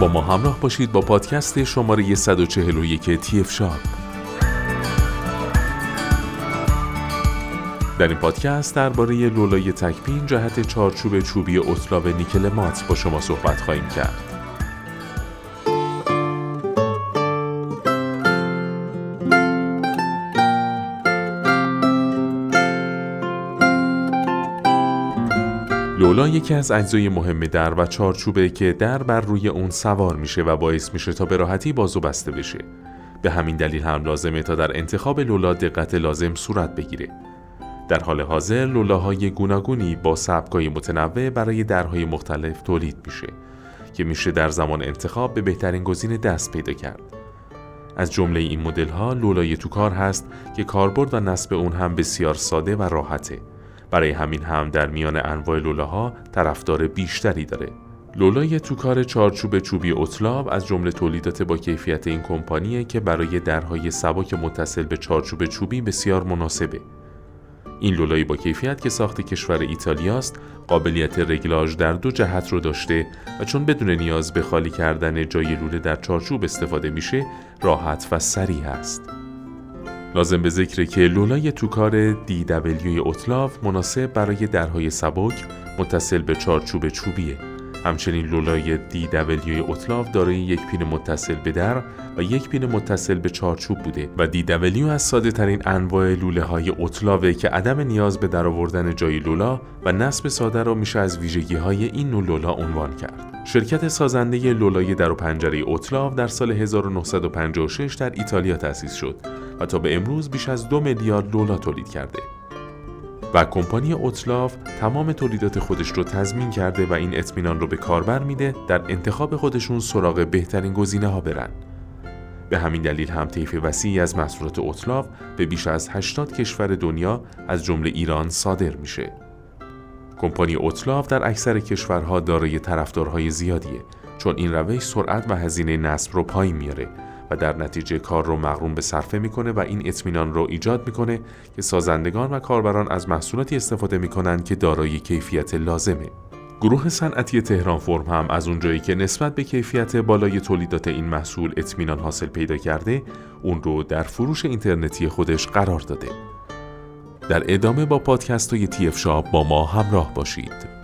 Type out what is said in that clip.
با ما همراه باشید با پادکست شماره 141 تیف شاب در این پادکست درباره لولای تکپین جهت چارچوب چوبی اطلاو نیکل مات با شما صحبت خواهیم کرد. لولا یکی از اجزای مهم در و چارچوبه که در بر روی اون سوار میشه و باعث میشه تا به راحتی بازو بسته بشه. به همین دلیل هم لازمه تا در انتخاب لولا دقت لازم صورت بگیره. در حال حاضر لولاهای گوناگونی با سبکای متنوع برای درهای مختلف تولید میشه که میشه در زمان انتخاب به بهترین گزینه دست پیدا کرد. از جمله این مدل ها لولای توکار هست که کاربرد و نصب اون هم بسیار ساده و راحته. برای همین هم در میان انواع لولاها طرفدار بیشتری داره. لولای توکار چارچوب چوبی اطلاب از جمله تولیدات با کیفیت این کمپانیه که برای درهای سبک متصل به چارچوب چوبی بسیار مناسبه. این لولایی با کیفیت که ساخت کشور ایتالیاست قابلیت رگلاژ در دو جهت رو داشته و چون بدون نیاز به خالی کردن جای لوله در چارچوب استفاده میشه راحت و سریع است. لازم به ذکره که لولای توکار DW اطلاف مناسب برای درهای سبک متصل به چارچوب چوبیه همچنین لولای DW اطلاف دارای یک پین متصل به در و یک پین متصل به چارچوب بوده و DW از ساده ترین انواع لوله های اطلاوه که عدم نیاز به در آوردن جای لولا و نصب ساده را میشه از ویژگی های این نوع لولا عنوان کرد. شرکت سازنده لولای در و پنجره اطلاف در سال 1956 در ایتالیا تأسیس شد و تا به امروز بیش از دو میلیارد لولا تولید کرده. و کمپانی اوتلاف تمام تولیدات خودش رو تضمین کرده و این اطمینان رو به کاربر میده در انتخاب خودشون سراغ بهترین گزینه ها برن. به همین دلیل هم طیف وسیعی از محصولات اوتلاف به بیش از 80 کشور دنیا از جمله ایران صادر میشه. کمپانی اوتلاف در اکثر کشورها دارای طرفدارهای زیادیه چون این روش سرعت و هزینه نصب رو پایین میاره و در نتیجه کار رو مغروم به صرفه می‌کنه و این اطمینان رو ایجاد می‌کنه که سازندگان و کاربران از محصولاتی استفاده می‌کنن که دارای کیفیت لازمه. گروه صنعتی تهران فرم هم از اونجایی که نسبت به کیفیت بالای تولیدات این محصول اطمینان حاصل پیدا کرده، اون رو در فروش اینترنتی خودش قرار داده. در ادامه با پادکست های تیف شاب با ما همراه باشید.